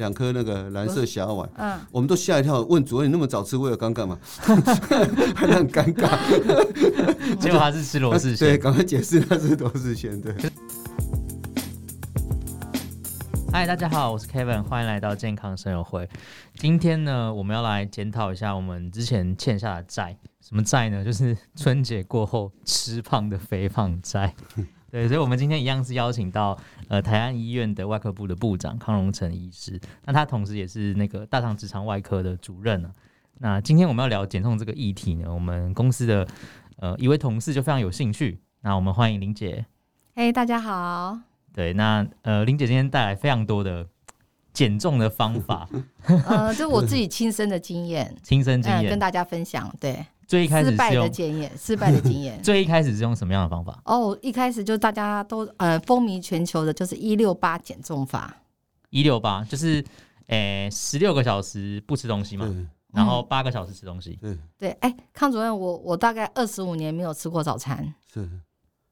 两颗那个蓝色小碗，嗯，我们都吓一跳，问主任你那么早吃为了刚干嘛？还很尴尬，结果他是吃罗氏鲜，对，赶快解释他是罗氏鲜，对。嗨，大家好，我是 Kevin，欢迎来到健康生友会。今天呢，我们要来检讨一下我们之前欠下的债。什么债呢？就是春节过后吃胖的肥胖债。对，所以，我们今天一样是邀请到呃台安医院的外科部的部长康荣成医师，那他同时也是那个大肠直肠外科的主任啊。那今天我们要聊减重这个议题呢，我们公司的呃一位同事就非常有兴趣。那我们欢迎林姐。嘿，大家好。对，那呃林姐今天带来非常多的减重的方法，呃，这是我自己亲身的经验，亲身经验、呃、跟大家分享。对。最一开始失败的经验，失败的经验。最一开始是用什么样的方法？哦，一开始就大家都呃风靡全球的，就是一六八减重法。一六八就是诶十六个小时不吃东西嘛，然后八个小时吃东西。对对，哎，康主任，我我大概二十五年没有吃过早餐。是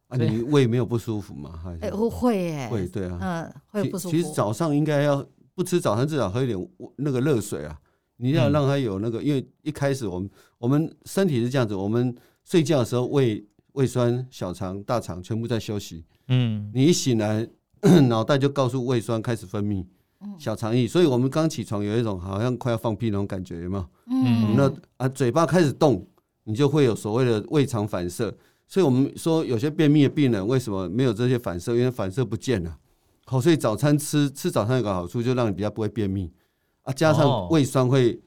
啊，你胃没有不舒服吗？还哎，会耶，会对啊，嗯，会不舒服。其实早上应该要不吃早餐，至少喝一点那个热水啊。你要让他有那个，因为一开始我们我们身体是这样子，我们睡觉的时候胃胃酸、小肠、大肠全部在休息。嗯，你一醒来，脑袋就告诉胃酸开始分泌小肠液，所以我们刚起床有一种好像快要放屁那种感觉，有没有？嗯，那啊嘴巴开始动，你就会有所谓的胃肠反射。所以我们说有些便秘的病人为什么没有这些反射？因为反射不见了。好，所以早餐吃吃早餐有个好处，就让你比较不会便秘。啊，加上胃酸会、oh.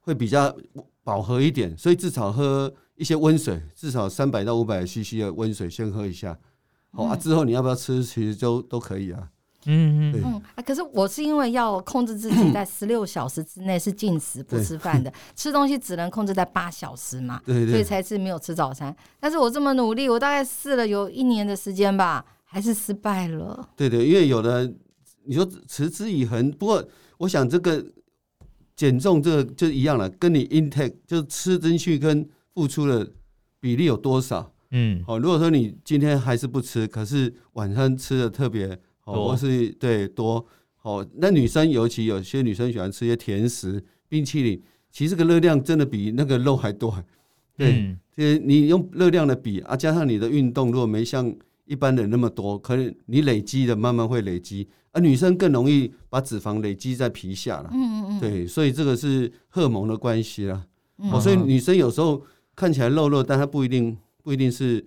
会比较饱和一点，所以至少喝一些温水，至少三百到五百 CC 的温水先喝一下。好、嗯、啊，之后你要不要吃，其实都都可以啊。嗯嗯嗯。啊，可是我是因为要控制自己在 十六小时之内是禁食不吃饭的，吃东西只能控制在八小时嘛，对，对对，所以才是没有吃早餐。但是我这么努力，我大概试了有一年的时间吧，还是失败了。对对，因为有的你说持之以恒，不过我想这个。减重这个就一样了，跟你 intake 就是吃进去跟付出的比例有多少？嗯，好，如果说你今天还是不吃，可是晚餐吃的特别多，或是对多，好，那女生尤其有些女生喜欢吃一些甜食、冰淇淋，其实这个热量真的比那个肉还多。对，嗯，你用热量的比啊，加上你的运动，如果没像一般人那么多，可能你累积的慢慢会累积。啊，女生更容易把脂肪累积在皮下了。嗯嗯嗯。对，所以这个是荷尔蒙的关系啦。哦，所以女生有时候看起来肉肉，但她不一定不一定是，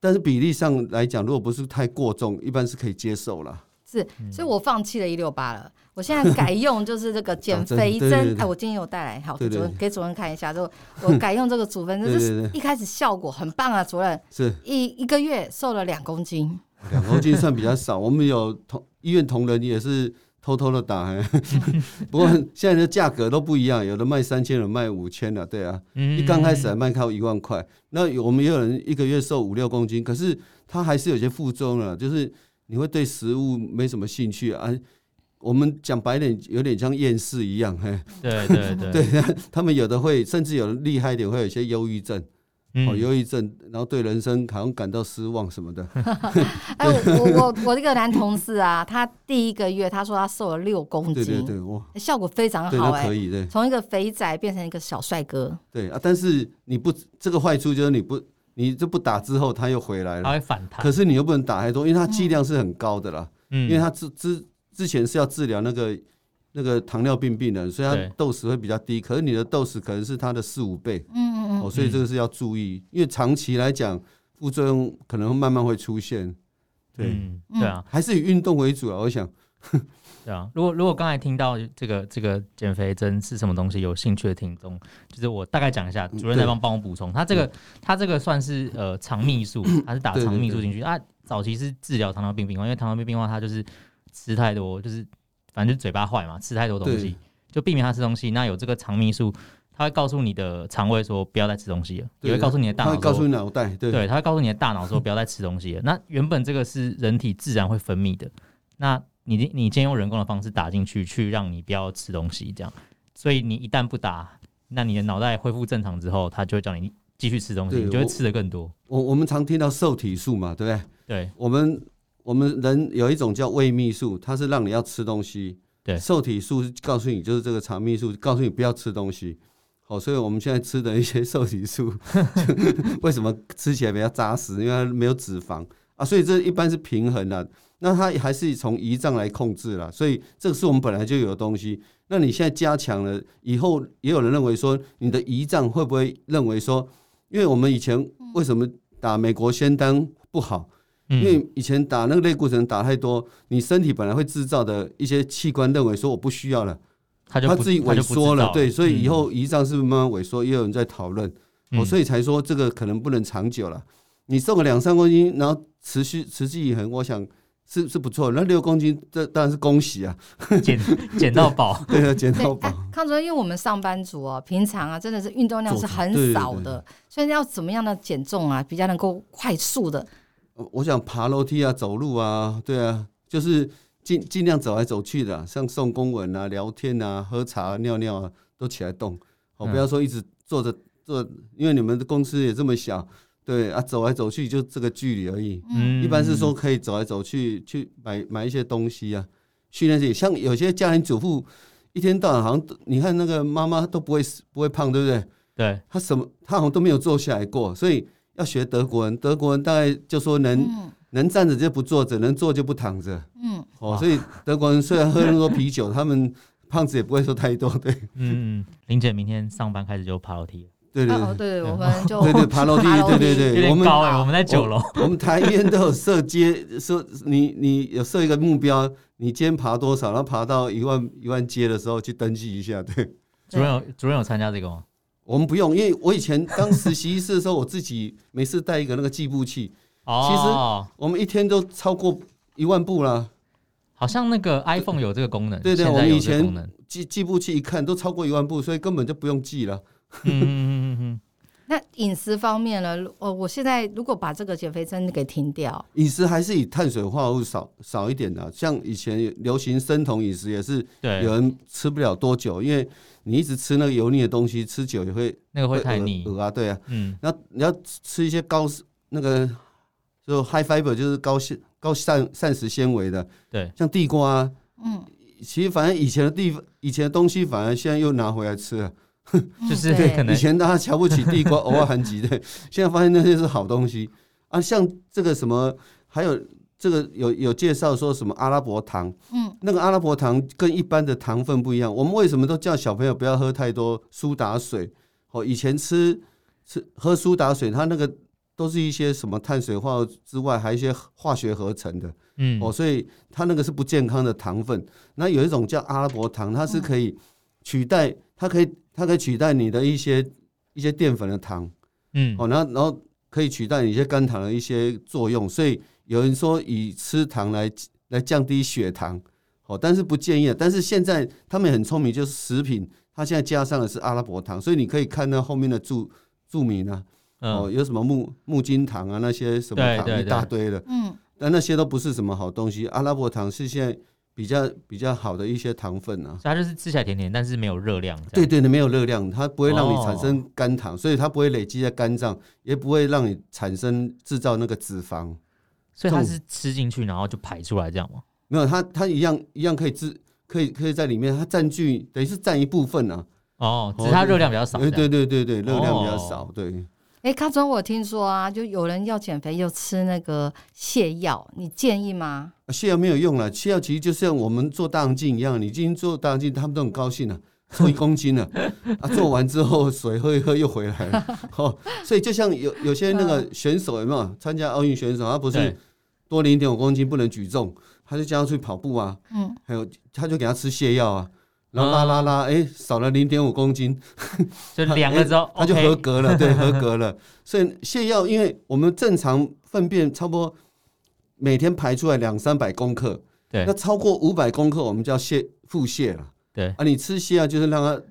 但是比例上来讲，如果不是太过重，一般是可以接受啦。是，所以我放弃了一六八了。我现在改用就是这个 减肥针。哎，我今天有带来，好，主任给主任看一下。就 我改用这个组分针，就是一开始效果很棒啊，主任。是。一一个月瘦了两公斤。两公斤算比较少，我们有同医院同仁也是偷偷的打，不过现在的价格都不一样，有的卖三千，有的卖五千了，对啊，一刚开始还卖靠一万块，那我们也有人一个月瘦五六公斤，可是他还是有些副作用了，就是你会对食物没什么兴趣啊，我们讲白点，有点像厌世一样，嘿，对对对，对，他们有的会，甚至有的厉害一点，会有一些忧郁症。哦，忧郁症，然后对人生好像感到失望什么的。哎，我我我这个男同事啊，他第一个月他说他瘦了六公斤，对对对，哇，效果非常好哎，可以对，从一个肥仔变成一个小帅哥。对啊，但是你不这个坏处就是你不你这不打之后他又回来了，他会反弹。可是你又不能打太多，因为它剂量是很高的啦，嗯，因为它之之之前是要治疗那个那个糖尿病病人，所以它 dose 会比较低，可是你的 dose 可能是它的四五倍，嗯。哦，所以这个是要注意，因为长期来讲，副作用可能慢慢会出现。对，嗯、对啊，还是以运动为主啊。我想，对啊。如果如果刚才听到这个这个减肥针是什么东西，有兴趣的听众，就是我大概讲一下，主任再帮帮我补充。他这个他这个算是呃肠泌素，他是打肠泌素进去啊。早期是治疗糖尿病病患，因为糖尿病病患他就是吃太多，就是反正就是嘴巴坏嘛，吃太多东西，就避免他吃东西。那有这个肠泌素。他会告诉你的肠胃说不要再吃东西了，也会告诉你的大脑，会告诉脑袋，对，对，他会告诉你的大脑说不要再吃东西了。那原本这个是人体自然会分泌的，那你你今天用人工的方式打进去，去让你不要吃东西，这样，所以你一旦不打，那你的脑袋恢复正常之后，它就会叫你继续吃东西，你就会吃得更多。我我们常听到瘦体素嘛，对不对？对，我们我们人有一种叫胃泌素，它是让你要吃东西，对，瘦体素告诉你就是这个肠泌素，告诉你不要吃东西。好，所以我们现在吃的一些瘦体素，为什么吃起来比较扎实？因为它没有脂肪啊，所以这一般是平衡的。那它还是从胰脏来控制了，所以这个是我们本来就有的东西。那你现在加强了以后，也有人认为说，你的胰脏会不会认为说，因为我们以前为什么打美国仙丹不好？因为以前打那个类固醇打太多，你身体本来会制造的一些器官认为说我不需要了。它自己萎缩了，对，所以以后胰脏是不是慢慢萎缩？也有人在讨论，哦，所以才说这个可能不能长久了。你瘦个两三公斤，然后持续持之以恒，我想是是不错。那六公斤，这当然是恭喜啊，减 减到宝，对啊，减到饱。康主任，因为我们上班族哦，平常啊，真的是运动量是很少的，所以要怎么样的减重啊，比较能够快速的？我想爬楼梯啊，走路啊，对啊，就是。尽尽量走来走去的，像送公文啊、聊天啊、喝茶、啊、尿尿啊，都起来动。哦，不要说一直坐着坐，因为你们的公司也这么小，对啊，走来走去就这个距离而已。嗯，一般是说可以走来走去，去买买一些东西啊，训练自己。像有些家庭主妇，一天到晚好像你看那个妈妈都不会不会胖，对不对？对，她什么她好像都没有坐下来过，所以要学德国人。德国人大概就说能。嗯能站着就不坐着，能坐就不躺着。嗯，哦，所以德国人虽然喝那么多啤酒，他们胖子也不会说太多。对，嗯，玲姐明天上班开始就爬楼梯。对对对，对，我们 就对对爬楼梯，对对对，我们高哎，我们在九楼。我们台边都有设阶，设你你有设一个目标，你今天爬多少，然后爬到一万一万阶的时候去登记一下。对，主任有主任有参加这个吗？我们不用，因为我以前当实习医师的时候，我自己每次带一个那个计步器。其实我们一天都超过一万步了，好像那个 iPhone 有这个功能。对对，我们以前计计步器一看都超过一万步，所以根本就不用记了。嗯嗯嗯嗯。那饮食方面呢？哦，我现在如果把这个减肥针给停掉，饮食还是以碳水化合物少少一点的。像以前流行生酮饮食，也是有人吃不了多久，因为你一直吃那个油腻的东西，吃久也会那个会太腻。饿啊，对啊。嗯。那你要吃一些高那个。就 high fiber 就是高纤高膳膳食纤维的，对，像地瓜，啊，嗯，其实反正以前的地以前的东西，反而现在又拿回来吃了，就是可能以前大家瞧不起地瓜，偶尔含几对，现在发现那些是好东西啊。像这个什么，还有这个有有介绍说什么阿拉伯糖，嗯，那个阿拉伯糖跟一般的糖分不一样。我们为什么都叫小朋友不要喝太多苏打水？哦，以前吃吃喝苏打水，它那个。都是一些什么碳水化合物之外，还有一些化学合成的，嗯，哦，所以它那个是不健康的糖分。那有一种叫阿拉伯糖，它是可以取代，它可以它可以取代你的一些一些淀粉的糖，嗯，哦，然后然后可以取代你一些肝糖的一些作用。所以有人说以吃糖来来降低血糖，哦，但是不建议。但是现在他们很聪明，就是食品它现在加上的是阿拉伯糖，所以你可以看到后面的注注明啊。哦，有什么木木金糖啊，那些什么糖一大堆的，嗯，但那些都不是什么好东西。阿拉伯糖是现在比较比较好的一些糖分啊，它就是吃起来甜甜，但是没有热量。对对的，没有热量，它不会让你产生肝糖，所以它不会累积在肝脏，也不会让你产生制造那个脂肪。所以它是吃进去然后就排出来这样吗？没有，它它一样一样可以制，可以可以在里面，它占据等于是占一部分啊。哦，只是它热量比较少。对对对对对，热量比较少，对。哎，康总，我听说啊，就有人要减肥又吃那个泻药，你建议吗？泻药没有用了，泻药其实就像我们做大肠镜一样，你今天做大肠镜，他们都很高兴了，做一公斤了，啊，做完之后水喝一喝又回来了，哦，所以就像有有些那个选手有没有参加奥运选手，他不是多零点五公斤不能举重，他就叫他去跑步啊，嗯，还有他就给他吃泻药啊。然后拉拉拉，哎、欸，少了零点五公斤，就量了之后，他就合格了，对，合格了。所以泻药，因为我们正常粪便差不多每天排出来两三百公克，对，那超过五百公克，我们就要泻腹泻了，对。啊，你吃泻药就是让它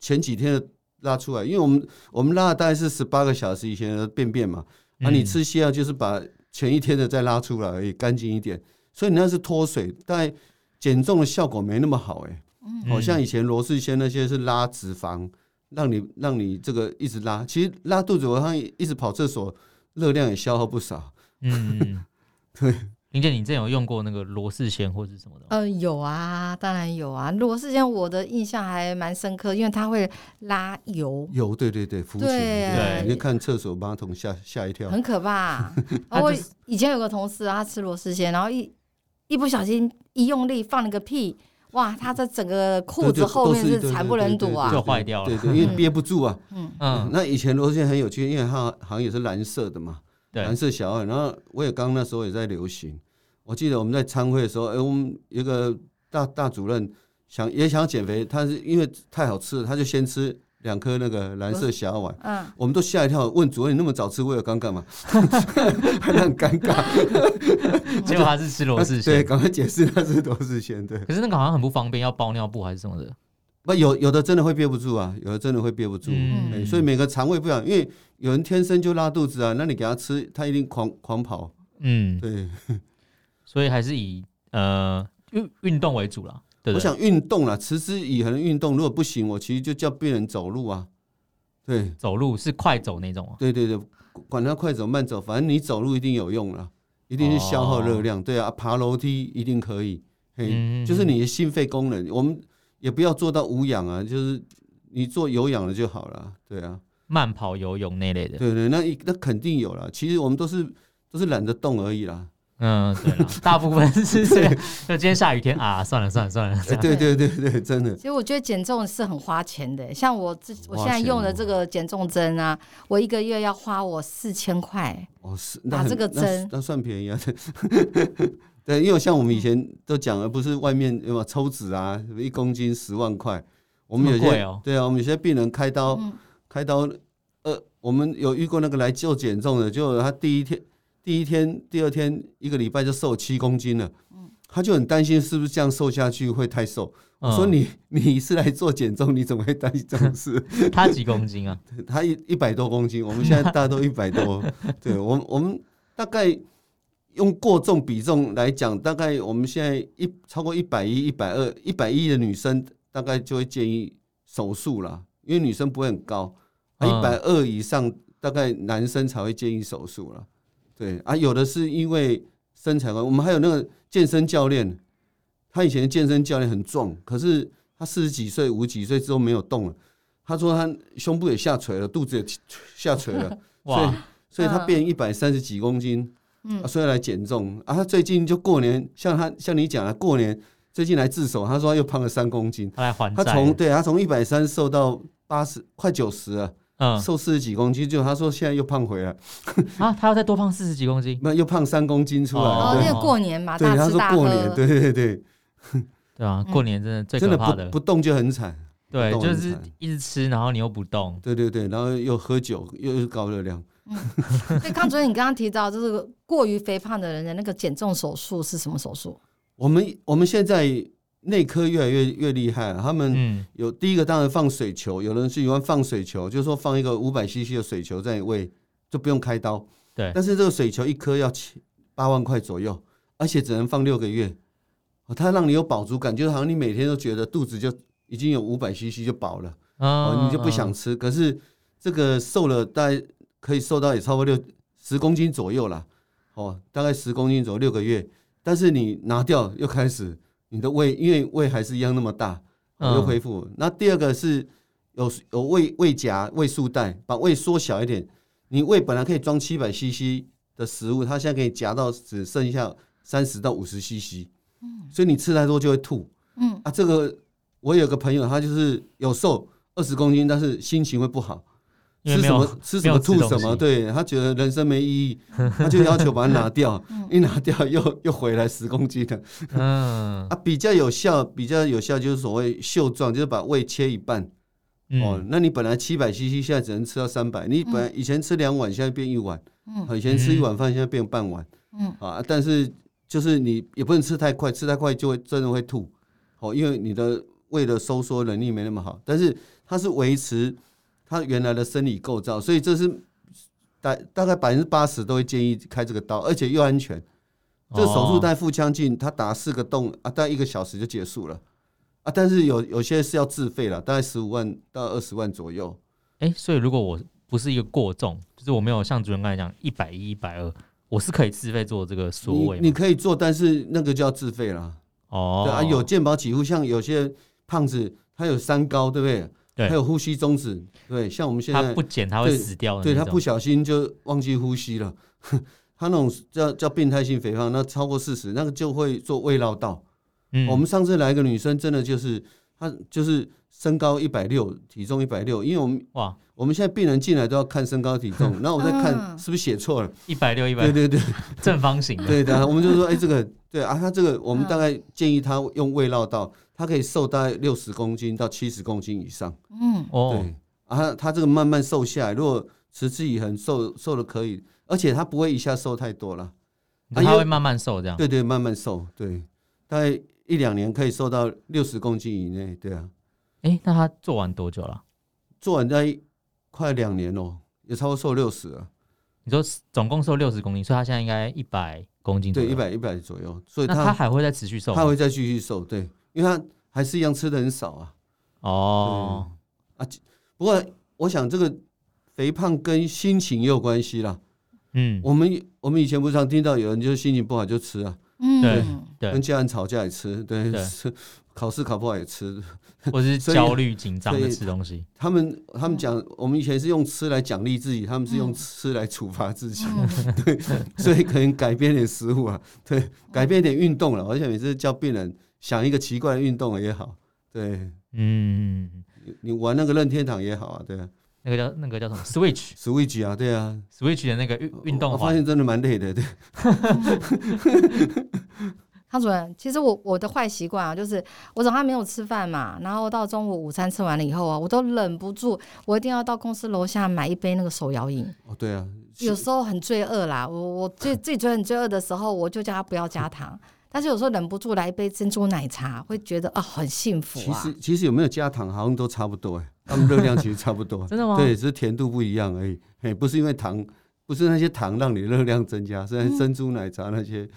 前几天的拉出来，因为我们我们拉的大概是十八个小时以前的便便嘛，啊，你吃泻药就是把前一天的再拉出来而已，干净一点。所以你那是脱水，大概减重的效果没那么好，哎。好、嗯、像以前罗氏鲜那些是拉脂肪，让你让你这个一直拉，其实拉肚子，我好像一直跑厕所，热量也消耗不少。嗯，对，玲姐，你之前有用过那个罗氏鲜或者什么的？呃，有啊，当然有啊。罗氏鲜我的印象还蛮深刻，因为它会拉油。油，对对对，浮起。对，你看厕所马桶吓吓一跳，很可怕。我以前有个同事，他吃罗氏鲜，然后一一不小心一用力放了个屁，哇，他这整个裤子后面是惨不忍睹啊，就坏掉了。对对，因为憋不住啊。嗯嗯。那以前罗氏鲜很有趣，因为它好像也是蓝色的嘛，蓝色小二。然后我也刚那时候也在流行。我记得我们在参会的时候，哎、欸，我们一个大大主任想也想减肥，他是因为太好吃了，他就先吃两颗那个蓝色小碗。嗯，我们都吓一跳，问主任你那么早吃，为了刚干嘛？还很尴尬。结果他是吃罗氏鲜，对，赶快解释他是罗氏鲜。对，可是那个好像很不方便，要包尿布还是什么的？不，有有的真的会憋不住啊，有的真的会憋不住。嗯、欸，所以每个肠胃不一样，因为有人天生就拉肚子啊，那你给他吃，他一定狂狂跑。嗯，对。所以还是以呃运运动为主了。对，我想运动了，持之以恒的运动。如果不行，我其实就叫病人走路啊。对，走路是快走那种。对对对，管他快走慢走，反正你走路一定有用了，一定是消耗热量。哦、对啊，爬楼梯一定可以。嘿，嗯、就是你的心肺功能，我们也不要做到无氧啊，就是你做有氧的就好了。对啊，慢跑、游泳那类的。对对，那那肯定有了。其实我们都是都是懒得动而已啦。嗯，对了，大部分是这样。就今天下雨天啊，算了算了算了。对对对对，真的。其实我觉得减重是很花钱的，像我自我现在用的这个减重针啊，我一个月要花我四千块。哦，是打这个针，那算便宜啊。对，因为像我们以前都讲，而不是外面有没有抽脂啊，一公斤十万块。我们有些对啊，我们有些病人开刀开刀，呃，我们有遇过那个来做减重的，就他第一天。第一天、第二天，一个礼拜就瘦七公斤了。他就很担心是不是这样瘦下去会太瘦。我说你 你是来做减重，你怎么会担心这种事？他几公斤啊？他一一百多公斤。我们现在大家都一百多。对，我们我们大概用过重比重来讲，大概我们现在一超过一百一、一百二、一百一的女生，大概就会建议手术了，因为女生不会很高。一百二以上，大概男生才会建议手术了。对啊，有的是因为身材关系，我们还有那个健身教练，他以前的健身教练很壮，可是他四十几岁、五十几岁之后没有动了。他说他胸部也下垂了，肚子也下垂了，哇所以所以他变一百三十几公斤，嗯、啊，所以来减重啊。他最近就过年，像他像你讲的，过年最近来自首，他说他又胖了三公斤，他来还债。他从对他从一百三瘦到八十，快九十了。嗯，瘦四十几公斤，就他说现在又胖回来啊，他要再多胖四十几公斤，那又胖三公斤出来。哦，那个过年嘛，对，他说过年，对对对，对 啊，过年真的最可怕的，不动就很惨。对，就是一直吃，然后你又不动，对对对，然后又喝酒，又是高热量。所以康主任，你刚刚提到就是过于肥胖的人的那个减重手术是什么手术？我们我们现在。内科越来越越厉害了，他们有第一个当然放水球，有人是喜欢放水球，就是说放一个五百 CC 的水球在胃，就不用开刀。对，但是这个水球一颗要七八万块左右，而且只能放六个月。它让你有饱足感，就是好像你每天都觉得肚子就已经有五百 CC 就饱了，哦，你就不想吃。可是这个瘦了大概可以瘦到也超过六十公斤左右了，哦，大概十公斤左右六个月，但是你拿掉又开始。你的胃，因为胃还是一样那么大，又恢复。嗯、那第二个是有有胃胃夹、胃束带，把胃缩小一点。你胃本来可以装七百 CC 的食物，它现在可以夹到只剩下三十到五十 CC。嗯，所以你吃太多就会吐。嗯啊，这个我有个朋友，他就是有瘦二十公斤，但是心情会不好。吃什么吃什么吐什么，对，他觉得人生没意义，他就要求把它拿掉，一拿掉又又回来十公斤的。嗯啊，比较有效，比较有效就是所谓袖状，就是把胃切一半。哦，那你本来七百 CC，现在只能吃到三百。你本来以前吃两碗，现在变一碗。嗯，以前吃一碗饭，现在变半碗。嗯啊，但是就是你也不能吃太快，吃太快就会真的会吐。哦，因为你的胃的收缩能力没那么好，但是它是维持。他原来的生理构造，所以这是大大概百分之八十都会建议开这个刀，而且又安全。这手术带腹腔镜，他打四个洞啊，大概一个小时就结束了啊。但是有有些是要自费了，大概十五万到二十万左右。哎，所以如果我不是一个过重，就是我没有像主任刚才讲一百一、一百二，我是可以自费做这个缩胃你，你可以做，但是那个就要自费了。哦，对啊，有健保给付，像有些胖子他有三高，对不对？对，还有呼吸中止，对，像我们现在他不减他会死掉的，对，对他不小心就忘记呼吸了，他那种叫叫病态性肥胖，那超过四十，那个就会做胃绕道。嗯，我们上次来一个女生，真的就是她就是身高一百六，体重一百六，因为我们哇，我们现在病人进来都要看身高体重，然后我在看是不是写错了，一百六一百，对对对，正方形的，对的，我们就说哎、欸、这个对啊，他这个我们大概建议他用胃绕道。它可以瘦大概六十公斤到七十公斤以上，嗯，哦，对，啊，它这个慢慢瘦下来，如果持之以恒，瘦瘦的可以，而且它不会一下瘦太多了，它会慢慢瘦这样，对对，慢慢瘦，对，大概一两年可以瘦到六十公斤以内，对啊，哎，那他做完多久了？做完在快两年哦，也差不多瘦六十了。你说总共瘦六十公斤，所以他现在应该一百公斤左右，对，一百一百左右，所以他他还会再持续瘦，他会再继续瘦，对。因为他还是一样吃的很少啊，哦，啊，不过我想这个肥胖跟心情也有关系啦。嗯，我们我们以前不常听到有人就是心情不好就吃啊，嗯，对对，跟家人吵架也吃，对，吃考试考不好也吃，或是焦虑紧张的吃东西。他们他们讲，我们以前是用吃来奖励自己，他们是用吃来处罚自己，对，所以可能改变点食物啊，对，改变点运动了，而且每次叫病人。想一个奇怪的运动也好，对，嗯，你玩那个任天堂也好啊，对啊，那个叫那个叫什么？Switch，Switch 啊，对啊，Switch 的那个运运动，我发现真的蛮累的，对。汤主任，其实我我的坏习惯啊，就是我早上没有吃饭嘛，然后到中午午餐吃完了以后啊，我都忍不住，我一定要到公司楼下买一杯那个手摇饮。哦，对啊，有时候很罪恶啦，我我最 最觉得很罪恶的时候，我就叫他不要加糖。但是有时候忍不住来一杯珍珠奶茶，会觉得啊很幸福啊。其实其实有没有加糖，好像都差不多哎，它们热量其实差不多。真的吗？对，只是甜度不一样而已。嘿，不是因为糖，不是那些糖让你热量增加，是珍珠奶茶那些，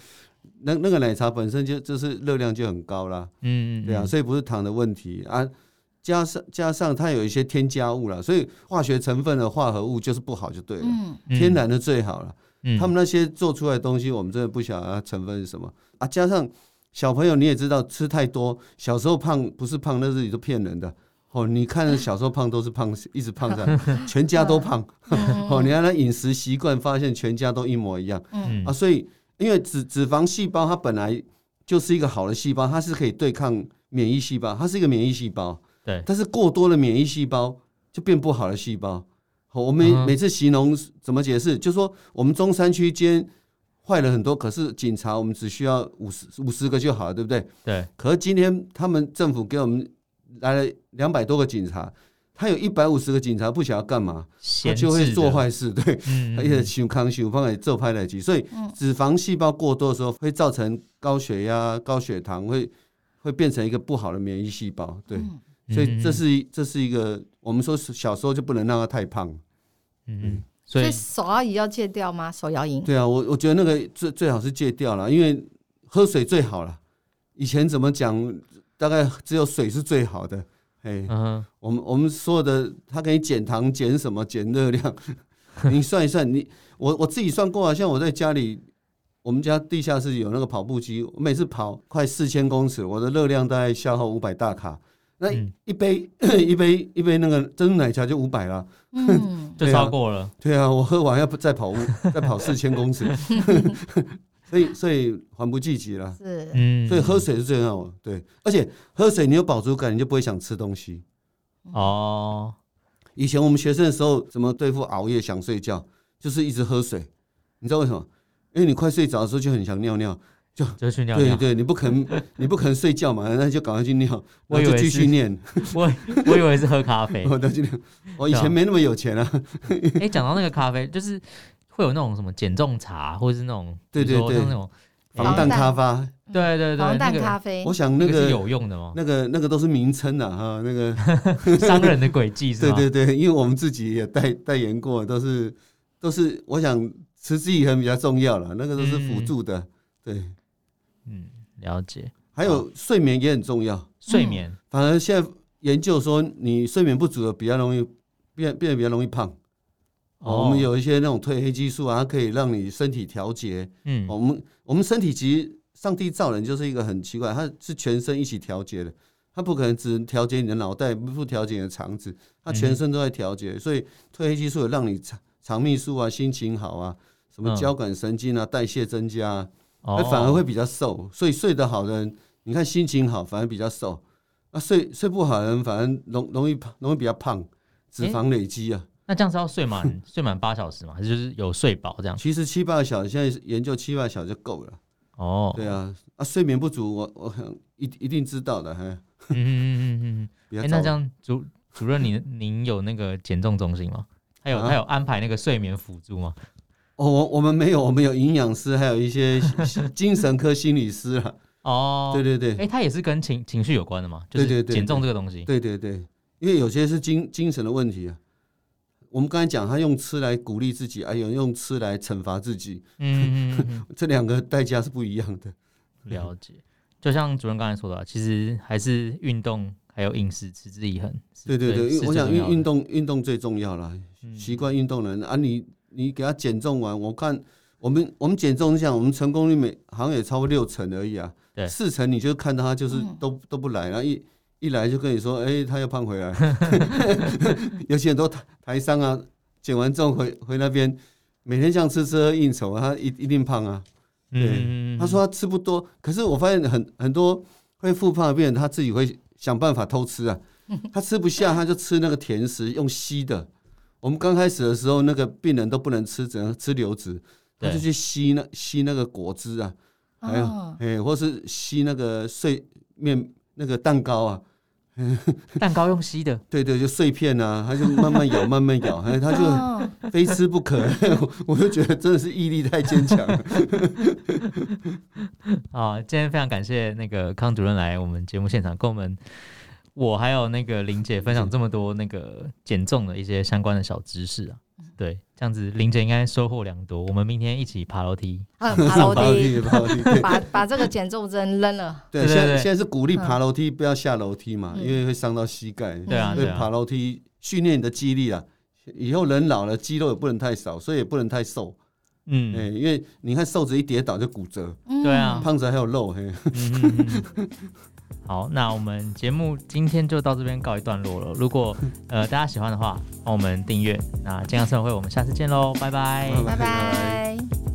那那个奶茶本身就就是热量就很高啦。嗯，对啊，所以不是糖的问题啊，加上加上它有一些添加物了，所以化学成分的化合物就是不好就对了。嗯，天然的最好了。嗯，他们那些做出来的东西，我们真的不晓得它成分是什么啊。加上小朋友，你也知道，吃太多，小时候胖不是胖，那是你都骗人的。哦，你看小时候胖都是胖，一直胖在，全家都胖。哦，你看他饮食习惯，发现全家都一模一样。嗯啊，所以因为脂脂肪细胞它本来就是一个好的细胞，它是可以对抗免疫细胞，它是一个免疫细胞。对，但是过多的免疫细胞就变不好的细胞。我们每次形容怎么解释？就是说我们中山区间坏了很多，可是警察我们只需要五十五十个就好了，对不对？对。可是今天他们政府给我们来了两百多个警察，他有一百五十个警察不晓得干嘛，他就会做坏事，对。而且胸腔胸放在做拍来机，所以脂肪细胞过多的时候会造成高血压、高血糖，会会变成一个不好的免疫细胞，对。所以这是这是一个。我们说小时候就不能让他太胖，嗯嗯，所以手摇饮要戒掉吗？手摇饮？对啊，我我觉得那个最最好是戒掉了，因为喝水最好了。以前怎么讲？大概只有水是最好的。哎，嗯，我们我们所有的他给你减糖、减什么、减热量，你算一算，你我我自己算过啊。像我在家里，我们家地下室有那个跑步机，我每次跑快四千公尺，我的热量大概消耗五百大卡。那一杯、嗯、一杯一杯那个珍珠奶茶就五百了，嗯，就超过了。对啊，我喝完要再跑再跑四千公尺，所以所以缓不济急了。是，嗯，所以喝水是最好的。对，而且喝水你有饱足感，你就不会想吃东西。哦，以前我们学生的时候怎么对付熬夜想睡觉，就是一直喝水。你知道为什么？因为你快睡着的时候就很想尿尿。就就去尿尿，对对，你不可能，你不可能睡觉嘛，那就赶快去尿，我就继续念。我我以为是喝咖啡，我我以前没那么有钱啊。哎，讲到那个咖啡，就是会有那种什么减重茶，或者是那种对对对，那种防弹咖啡，对对对，防弹咖啡。我想那个是有用的吗？那个那个都是名称的哈，那个 商人的诡计是吧？对对对，因为我们自己也代代言过，都是都是，我想持之以恒比较重要了，那个都是辅助的，对。嗯，了解。还有睡眠也很重要。睡眠，反而现在研究说，你睡眠不足的比较容易变变得比较容易胖。哦，我们有一些那种褪黑激素啊，它可以让你身体调节。嗯，我们我们身体其实上帝造人就是一个很奇怪，它是全身一起调节的，它不可能只调节你的脑袋，不调节你的肠子，它全身都在调节。所以褪黑激素有让你肠肠泌素啊，心情好啊，什么交感神经啊，代谢增加，啊，反而会比较瘦。所以睡得好的人，你看心情好，反而比较瘦。啊，睡睡不好的人，反而容容易容易比较胖，脂肪累积啊。那这样是要睡满睡满八小时吗？还是就是有睡饱这样？其实七八个小时，现在研究七八个小时就够了。哦，对啊，啊，睡眠不足，我我一一定知道的，哈。嗯嗯嗯嗯嗯。哎，那这样主主任，您您有那个减重中心吗？还有还有安排那个睡眠辅助吗？哦，我我们没有，我们有营养师，还有一些精神科心理师了。哦，对 对对，哎，他也是跟情情绪有关的嘛？就是减重这个东西。对对对，因为有些是精精神的问题啊。我们刚才讲，他用吃来鼓励自己，还有用吃来惩罚自己。嗯，嗯，嗯 这两个代价是不一样的。了解，就像主任刚才说的，其实还是运动还有饮食持之以恒。对对对，我想运运动运动最重要了，习惯运动的人啊你，你你给他减重完，我看我们我们减重这样，我们成功率每好像也超过六成而已啊。对，四成你就看到他就是都、嗯、都不来，然后一。一来就跟你说，哎、欸，他又胖回来。有些很多台台商啊，减完重回回那边，每天这样吃吃喝应酬，他一一定胖啊。对，他说他吃不多，可是我发现很很多会复胖的病人，他自己会想办法偷吃啊。他吃不下，他就吃那个甜食，用吸的。我们刚开始的时候，那个病人都不能吃，只能吃流质，他就去吸那吸那个果汁啊，还有哎，或是吸那个碎面那个蛋糕啊。蛋糕用吸的，对对，就碎片啊，他就慢慢咬，慢慢咬，他就非吃不可。我就觉得真的是毅力太坚强了。好，今天非常感谢那个康主任来我们节目现场，跟我们我还有那个玲姐分享这么多那个减重的一些相关的小知识啊。对，这样子玲姐应该收获良多。我们明天一起爬楼梯，嗯，爬楼梯，爬楼梯，把把这个减重针扔了。对，现在现在是鼓励爬楼梯，不要下楼梯嘛，因为会伤到膝盖。对啊，爬楼梯训练你的肌力啊。以后人老了，肌肉也不能太少，所以也不能太瘦。嗯，哎，因为你看瘦子一跌倒就骨折。对啊，胖子还有肉。嘿。好，那我们节目今天就到这边告一段落了。如果 呃大家喜欢的话，帮我们订阅。那健康生活会，我们下次见喽，拜拜，拜拜。